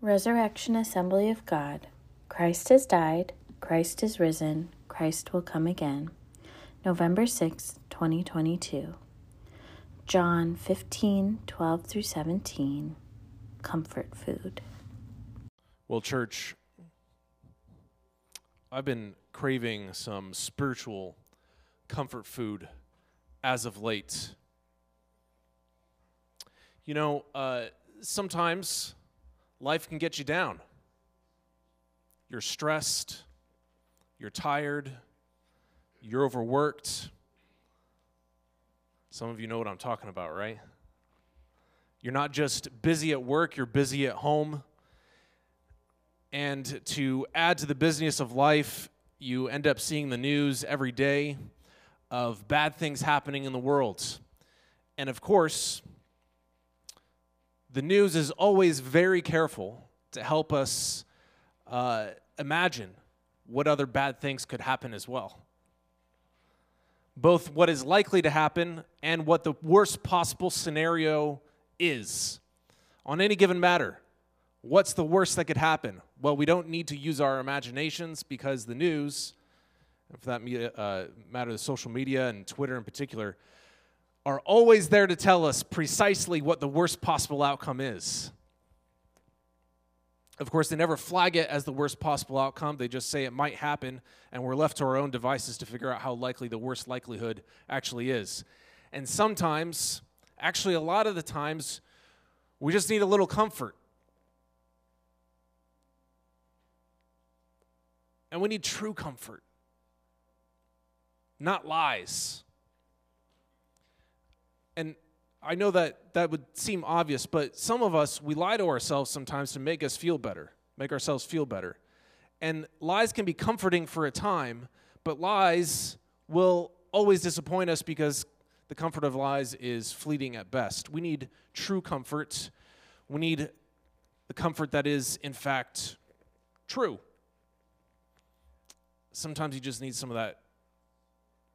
Resurrection Assembly of God. Christ has died. Christ is risen. Christ will come again. November 6, 2022. John 15, 12 through 17. Comfort food. Well, church, I've been craving some spiritual comfort food as of late. You know, uh, sometimes life can get you down. You're stressed, you're tired, you're overworked. Some of you know what I'm talking about, right? You're not just busy at work, you're busy at home. And to add to the busyness of life, you end up seeing the news every day of bad things happening in the world. And of course, the news is always very careful to help us uh, imagine what other bad things could happen as well. Both what is likely to happen and what the worst possible scenario is on any given matter. What's the worst that could happen? Well, we don't need to use our imaginations because the news, for that uh, matter, the social media and Twitter in particular, are always there to tell us precisely what the worst possible outcome is. Of course, they never flag it as the worst possible outcome. They just say it might happen, and we're left to our own devices to figure out how likely the worst likelihood actually is. And sometimes, actually, a lot of the times, we just need a little comfort. And we need true comfort, not lies. And I know that that would seem obvious, but some of us, we lie to ourselves sometimes to make us feel better, make ourselves feel better. And lies can be comforting for a time, but lies will always disappoint us because the comfort of lies is fleeting at best. We need true comfort. We need the comfort that is, in fact, true. Sometimes you just need some of that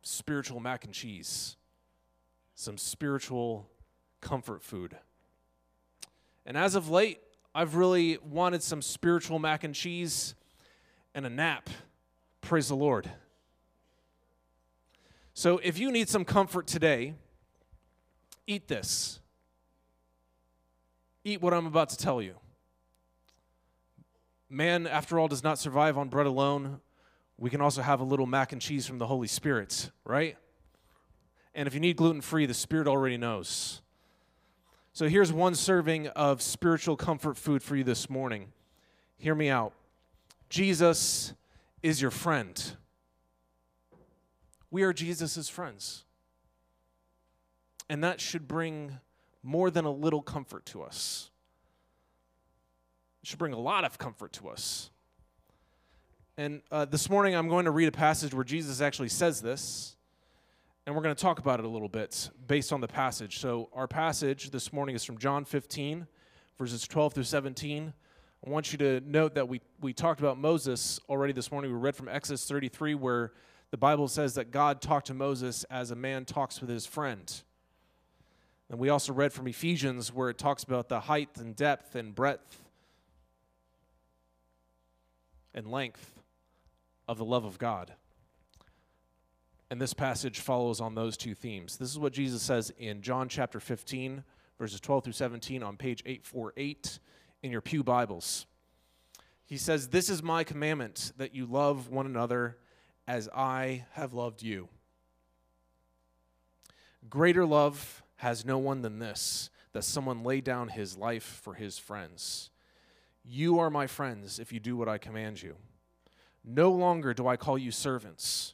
spiritual mac and cheese, some spiritual comfort food. And as of late, I've really wanted some spiritual mac and cheese and a nap. Praise the Lord. So if you need some comfort today, eat this. Eat what I'm about to tell you. Man, after all, does not survive on bread alone. We can also have a little mac and cheese from the Holy Spirit, right? And if you need gluten free, the Spirit already knows. So here's one serving of spiritual comfort food for you this morning. Hear me out. Jesus is your friend. We are Jesus' friends. And that should bring more than a little comfort to us. It should bring a lot of comfort to us. And uh, this morning I'm going to read a passage where Jesus actually says this and we're going to talk about it a little bit based on the passage. So, our passage this morning is from John 15, verses 12 through 17. I want you to note that we, we talked about Moses already this morning. We read from Exodus 33, where the Bible says that God talked to Moses as a man talks with his friend. And we also read from Ephesians, where it talks about the height and depth and breadth and length of the love of God. And this passage follows on those two themes. This is what Jesus says in John chapter 15, verses 12 through 17 on page 848 in your Pew Bibles. He says, This is my commandment that you love one another as I have loved you. Greater love has no one than this, that someone lay down his life for his friends. You are my friends if you do what I command you. No longer do I call you servants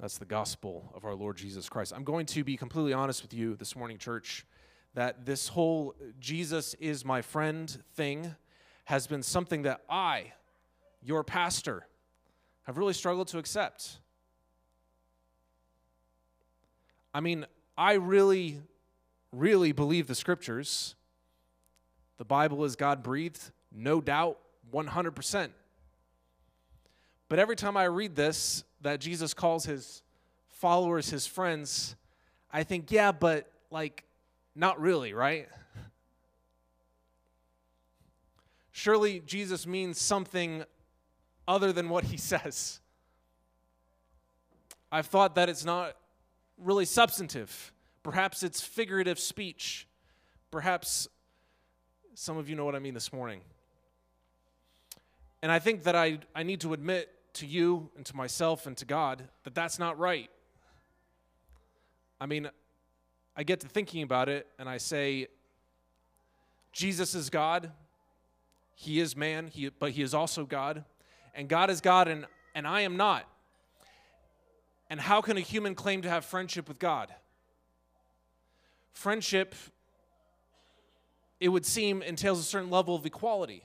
That's the gospel of our Lord Jesus Christ. I'm going to be completely honest with you this morning, church, that this whole uh, Jesus is my friend thing has been something that I your pastor, have really struggled to accept. I mean, I really, really believe the scriptures. The Bible is God breathed, no doubt, 100%. But every time I read this, that Jesus calls his followers his friends, I think, yeah, but like, not really, right? Surely Jesus means something other than what he says. I've thought that it's not really substantive. Perhaps it's figurative speech. Perhaps some of you know what I mean this morning. And I think that I, I need to admit to you and to myself and to God that that's not right. I mean, I get to thinking about it and I say, Jesus is God. He is man, he, but he is also God. And God is God, and, and I am not. And how can a human claim to have friendship with God? Friendship, it would seem, entails a certain level of equality.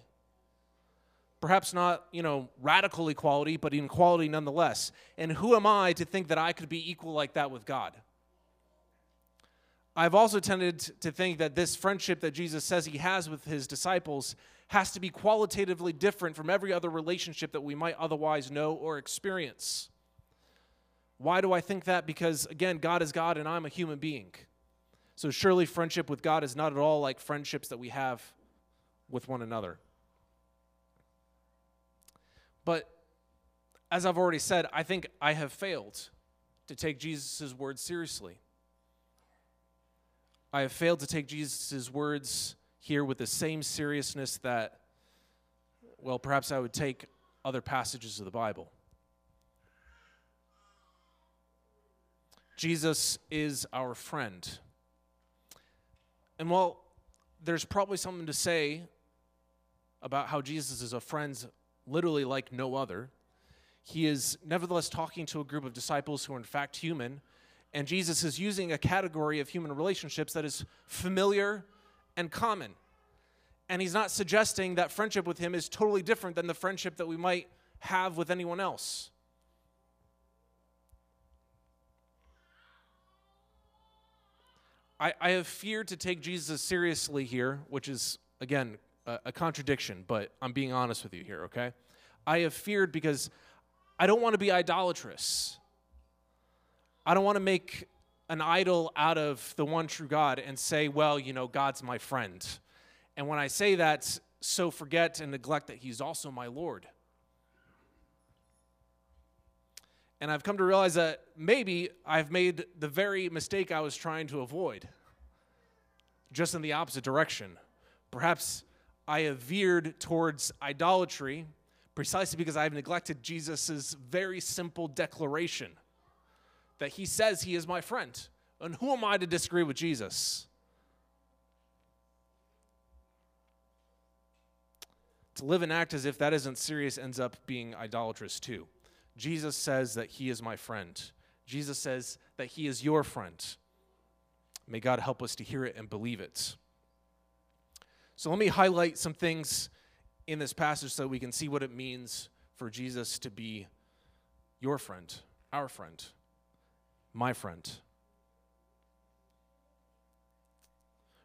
Perhaps not, you know, radical equality, but equality nonetheless. And who am I to think that I could be equal like that with God? I've also tended to think that this friendship that Jesus says he has with his disciples has to be qualitatively different from every other relationship that we might otherwise know or experience. Why do I think that? Because, again, God is God and I'm a human being. So, surely friendship with God is not at all like friendships that we have with one another. But, as I've already said, I think I have failed to take Jesus' words seriously. I have failed to take Jesus' words here with the same seriousness that, well, perhaps I would take other passages of the Bible. Jesus is our friend. And while there's probably something to say about how Jesus is a friend literally like no other, he is nevertheless talking to a group of disciples who are in fact human, and Jesus is using a category of human relationships that is familiar and common. And he's not suggesting that friendship with him is totally different than the friendship that we might have with anyone else. I, I have feared to take Jesus seriously here, which is, again, a, contradiction, but I'm being honest with you here, okay? I have feared because I don't want to be idolatrous. I don't want to make an idol out of the one true God and say, well, you know, God's my friend. And when I say that, so forget and neglect that He's also my Lord. And I've come to realize that maybe I've made the very mistake I was trying to avoid, just in the opposite direction. Perhaps I have veered towards idolatry precisely because I've neglected Jesus' very simple declaration that he says he is my friend. And who am I to disagree with Jesus? To live and act as if that isn't serious ends up being idolatrous too. Jesus says that he is my friend. Jesus says that he is your friend. May God help us to hear it and believe it. So let me highlight some things in this passage so we can see what it means for Jesus to be your friend, our friend, my friend.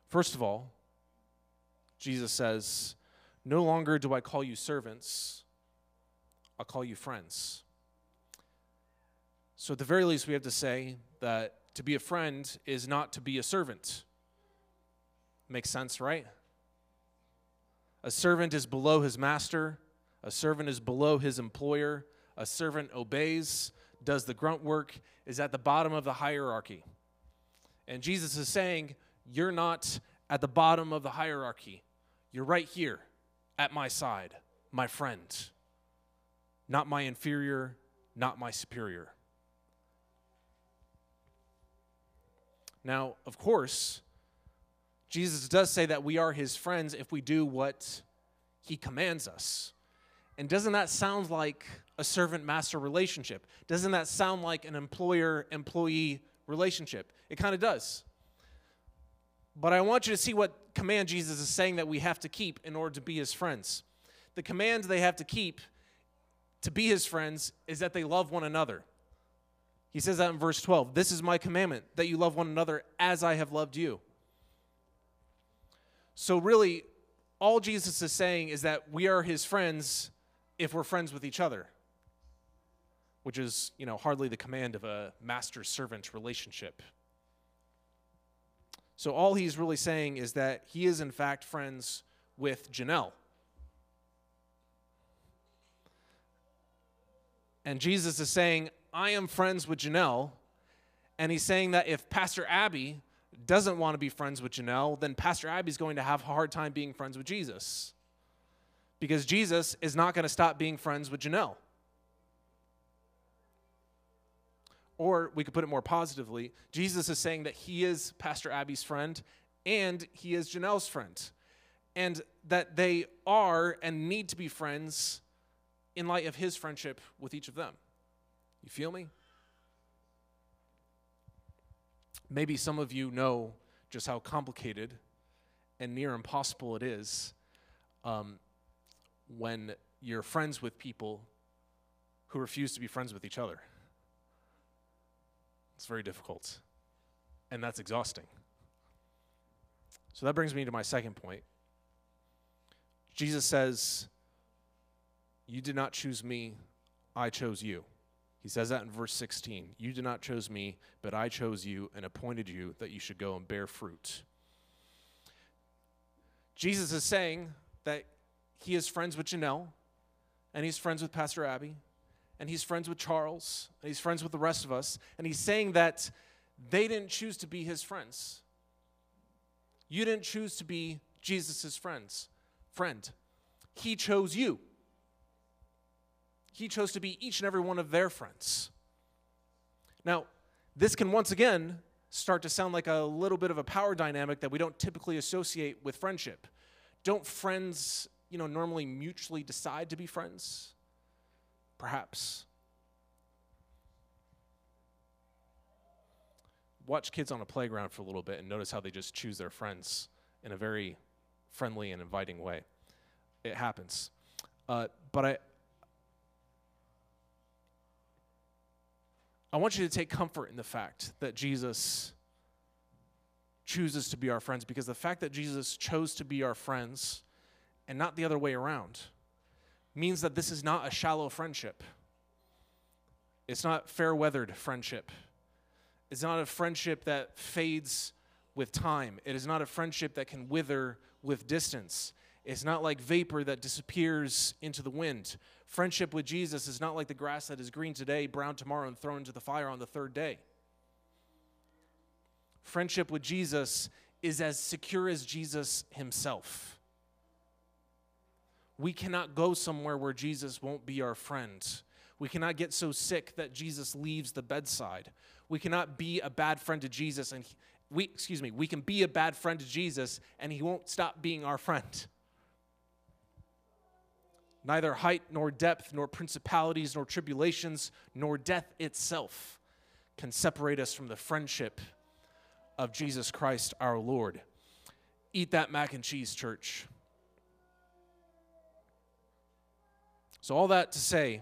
First of all, Jesus says, No longer do I call you servants, I'll call you friends. So, at the very least, we have to say that to be a friend is not to be a servant. Makes sense, right? A servant is below his master, a servant is below his employer, a servant obeys, does the grunt work, is at the bottom of the hierarchy. And Jesus is saying, You're not at the bottom of the hierarchy. You're right here at my side, my friend. Not my inferior, not my superior. Now, of course, Jesus does say that we are his friends if we do what he commands us. And doesn't that sound like a servant master relationship? Doesn't that sound like an employer employee relationship? It kind of does. But I want you to see what command Jesus is saying that we have to keep in order to be his friends. The command they have to keep to be his friends is that they love one another. He says that in verse 12. This is my commandment, that you love one another as I have loved you. So, really, all Jesus is saying is that we are his friends if we're friends with each other, which is, you know, hardly the command of a master servant relationship. So, all he's really saying is that he is, in fact, friends with Janelle. And Jesus is saying, I am friends with Janelle. And he's saying that if Pastor Abby doesn't want to be friends with Janelle, then Pastor Abby's going to have a hard time being friends with Jesus. Because Jesus is not going to stop being friends with Janelle. Or we could put it more positively Jesus is saying that he is Pastor Abby's friend and he is Janelle's friend. And that they are and need to be friends in light of his friendship with each of them. You feel me? Maybe some of you know just how complicated and near impossible it is um, when you're friends with people who refuse to be friends with each other. It's very difficult, and that's exhausting. So that brings me to my second point. Jesus says, You did not choose me, I chose you. He says that in verse 16. You did not choose me, but I chose you and appointed you that you should go and bear fruit. Jesus is saying that he is friends with Janelle, and he's friends with Pastor Abby, and he's friends with Charles, and he's friends with the rest of us, and he's saying that they didn't choose to be his friends. You didn't choose to be Jesus' friends, friend. He chose you. He chose to be each and every one of their friends. Now, this can once again start to sound like a little bit of a power dynamic that we don't typically associate with friendship. Don't friends, you know, normally mutually decide to be friends? Perhaps. Watch kids on a playground for a little bit and notice how they just choose their friends in a very friendly and inviting way. It happens. Uh, but I, I want you to take comfort in the fact that Jesus chooses to be our friends because the fact that Jesus chose to be our friends and not the other way around means that this is not a shallow friendship. It's not fair weathered friendship. It's not a friendship that fades with time. It is not a friendship that can wither with distance. It's not like vapor that disappears into the wind. Friendship with Jesus is not like the grass that is green today, brown tomorrow, and thrown into the fire on the third day. Friendship with Jesus is as secure as Jesus himself. We cannot go somewhere where Jesus won't be our friend. We cannot get so sick that Jesus leaves the bedside. We cannot be a bad friend to Jesus and he, we excuse me, we can be a bad friend to Jesus and he won't stop being our friend. Neither height nor depth, nor principalities, nor tribulations, nor death itself can separate us from the friendship of Jesus Christ our Lord. Eat that mac and cheese, church. So, all that to say,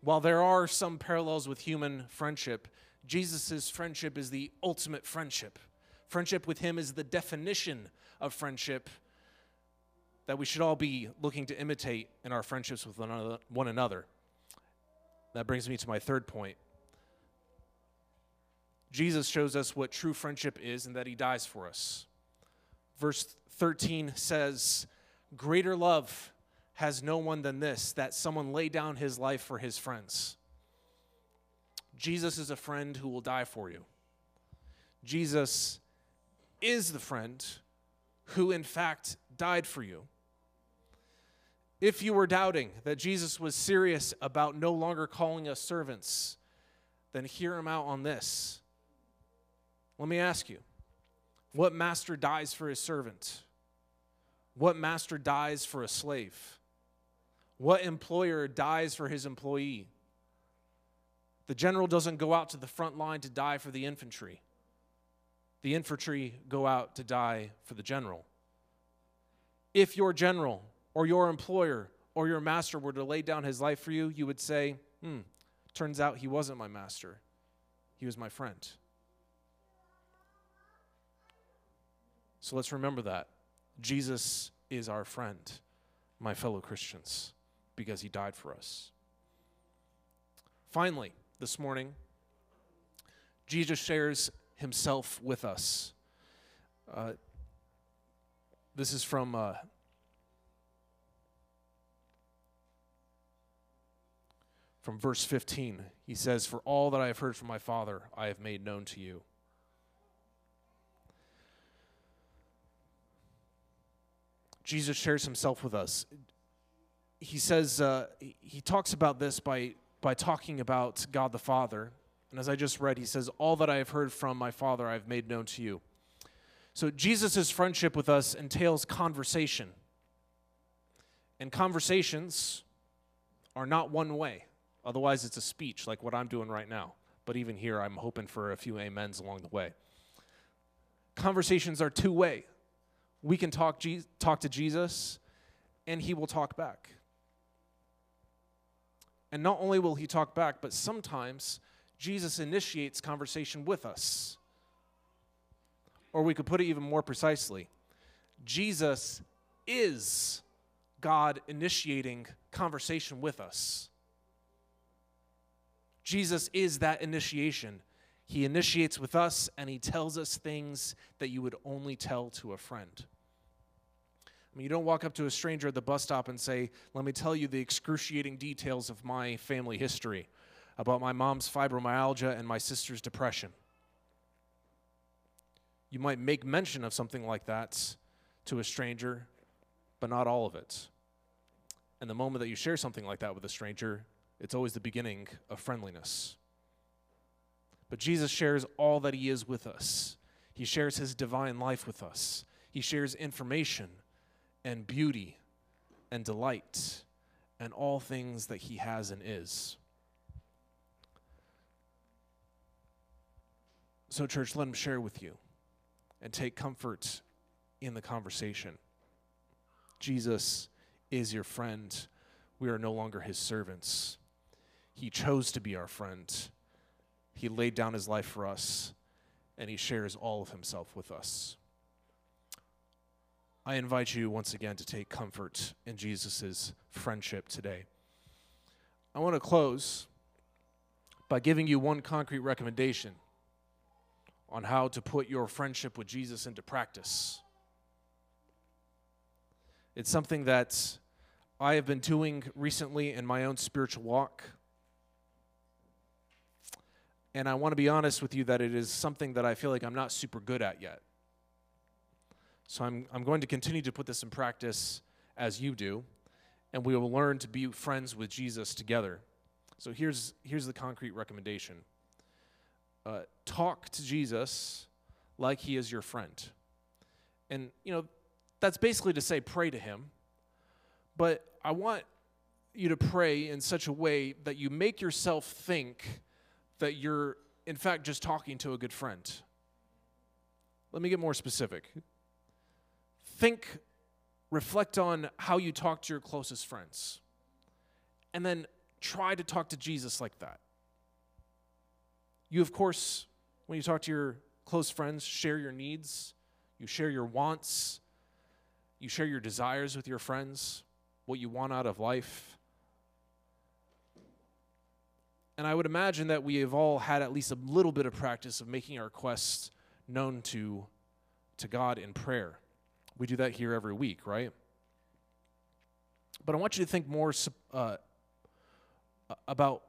while there are some parallels with human friendship, Jesus' friendship is the ultimate friendship. Friendship with Him is the definition of friendship that we should all be looking to imitate in our friendships with one another. That brings me to my third point. Jesus shows us what true friendship is and that he dies for us. Verse 13 says, Greater love has no one than this, that someone lay down his life for his friends. Jesus is a friend who will die for you. Jesus is the friend who, in fact, died for you. If you were doubting that Jesus was serious about no longer calling us servants, then hear him out on this. Let me ask you what master dies for his servant? What master dies for a slave? What employer dies for his employee? The general doesn't go out to the front line to die for the infantry. The infantry go out to die for the general. If your general or your employer or your master were to lay down his life for you, you would say, hmm, turns out he wasn't my master, he was my friend. So let's remember that. Jesus is our friend, my fellow Christians, because he died for us. Finally, this morning, Jesus shares himself with us. Uh, this is from uh, from verse 15. He says, For all that I have heard from my Father, I have made known to you. Jesus shares himself with us. He says, uh, he talks about this by, by talking about God the Father. And as I just read, he says, All that I have heard from my Father, I have made known to you. So Jesus' friendship with us entails conversation. And conversations are not one way. Otherwise, it's a speech like what I'm doing right now. But even here, I'm hoping for a few amens along the way. Conversations are two way. We can talk, talk to Jesus, and he will talk back. And not only will he talk back, but sometimes Jesus initiates conversation with us. Or we could put it even more precisely Jesus is God initiating conversation with us. Jesus is that initiation. He initiates with us and he tells us things that you would only tell to a friend. I mean, you don't walk up to a stranger at the bus stop and say, Let me tell you the excruciating details of my family history about my mom's fibromyalgia and my sister's depression. You might make mention of something like that to a stranger, but not all of it. And the moment that you share something like that with a stranger, it's always the beginning of friendliness. But Jesus shares all that he is with us. He shares his divine life with us. He shares information and beauty and delight and all things that he has and is. So, church, let him share with you and take comfort in the conversation. Jesus is your friend. We are no longer his servants. He chose to be our friend. He laid down his life for us, and he shares all of himself with us. I invite you once again to take comfort in Jesus' friendship today. I want to close by giving you one concrete recommendation on how to put your friendship with Jesus into practice. It's something that I have been doing recently in my own spiritual walk. And I want to be honest with you that it is something that I feel like I'm not super good at yet. So I'm, I'm going to continue to put this in practice as you do, and we will learn to be friends with Jesus together. So here's, here's the concrete recommendation uh, talk to Jesus like he is your friend. And, you know, that's basically to say pray to him. But I want you to pray in such a way that you make yourself think that you're, in fact, just talking to a good friend. Let me get more specific. Think, reflect on how you talk to your closest friends, and then try to talk to Jesus like that. You, of course, when you talk to your close friends, share your needs, you share your wants, you share your desires with your friends, what you want out of life. And I would imagine that we have all had at least a little bit of practice of making our requests known to, to God in prayer. We do that here every week, right? But I want you to think more uh, about,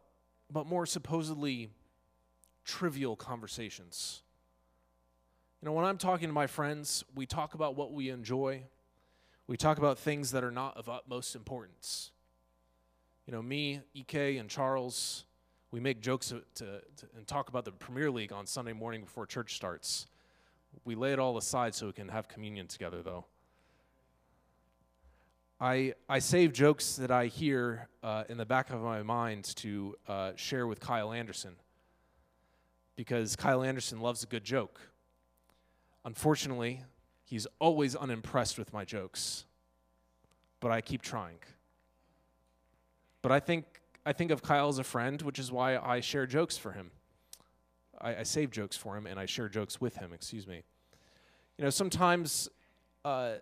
about more supposedly trivial conversations. You know, when I'm talking to my friends, we talk about what we enjoy. We talk about things that are not of utmost importance. You know, me, EK, and Charles, we make jokes to, to, and talk about the Premier League on Sunday morning before church starts. We lay it all aside so we can have communion together, though. I, I save jokes that I hear uh, in the back of my mind to uh, share with Kyle Anderson because Kyle Anderson loves a good joke. Unfortunately, he's always unimpressed with my jokes, but I keep trying. But I think I think of Kyle as a friend, which is why I share jokes for him. I, I save jokes for him and I share jokes with him. Excuse me. You know, sometimes, uh,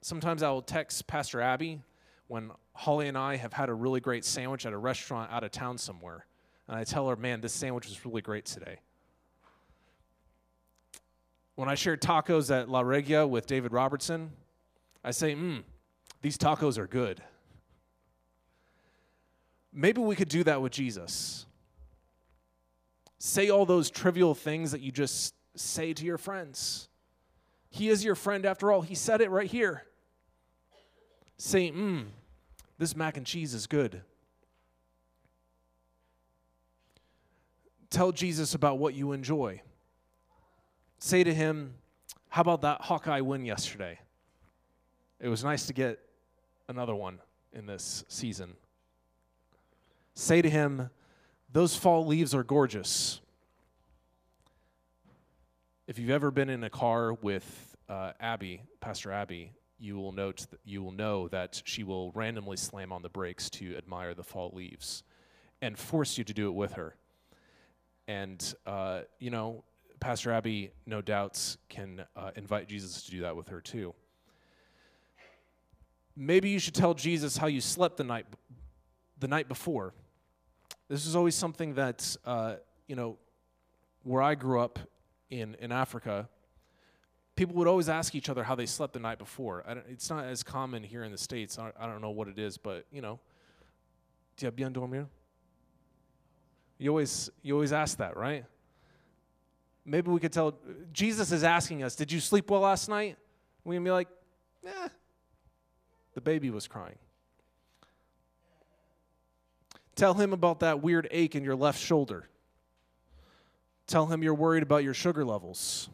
sometimes I will text Pastor Abby when Holly and I have had a really great sandwich at a restaurant out of town somewhere, and I tell her, "Man, this sandwich was really great today." When I shared tacos at La Regia with David Robertson, I say, "Mmm, these tacos are good." Maybe we could do that with Jesus. Say all those trivial things that you just say to your friends. He is your friend after all. He said it right here. Say, mmm, this mac and cheese is good. Tell Jesus about what you enjoy. Say to him, How about that Hawkeye win yesterday? It was nice to get another one in this season. Say to him, Those fall leaves are gorgeous. If you've ever been in a car with uh, Abby, Pastor Abby, you will note that you will know that she will randomly slam on the brakes to admire the fall leaves, and force you to do it with her. And uh, you know, Pastor Abby, no doubts, can uh, invite Jesus to do that with her too. Maybe you should tell Jesus how you slept the night the night before. This is always something that uh, you know, where I grew up in, in Africa, people would always ask each other how they slept the night before. it's not as common here in the States. I, I don't know what it is, but, you know, tu as bien dormi? You always, you always ask that, right? Maybe we could tell, Jesus is asking us, did you sleep well last night? We can be like, eh, the baby was crying. Tell him about that weird ache in your left shoulder. Tell him you're worried about your sugar levels.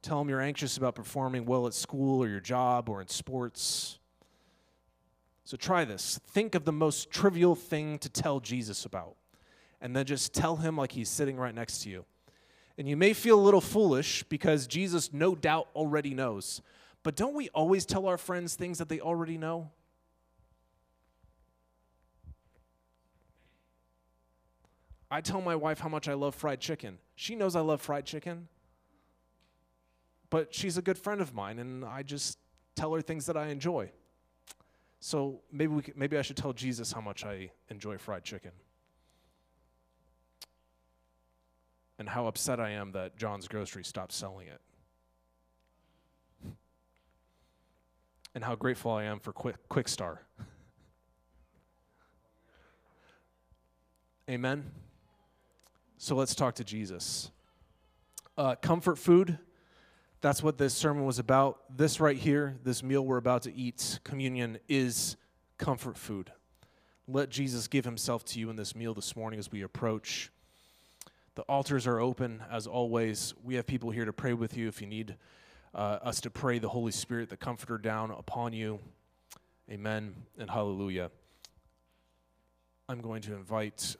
Tell him you're anxious about performing well at school or your job or in sports. So try this. Think of the most trivial thing to tell Jesus about, and then just tell him like he's sitting right next to you. And you may feel a little foolish because Jesus no doubt already knows. But don't we always tell our friends things that they already know? I tell my wife how much I love fried chicken. She knows I love fried chicken. But she's a good friend of mine, and I just tell her things that I enjoy. So maybe, we could, maybe I should tell Jesus how much I enjoy fried chicken. And how upset I am that John's Grocery stopped selling it. And how grateful I am for Quick, Kwik Star. Amen. So let's talk to Jesus. Uh, comfort food, that's what this sermon was about. This right here, this meal we're about to eat, communion, is comfort food. Let Jesus give himself to you in this meal this morning as we approach. The altars are open as always. We have people here to pray with you if you need uh, us to pray the Holy Spirit, the Comforter, down upon you. Amen and hallelujah. I'm going to invite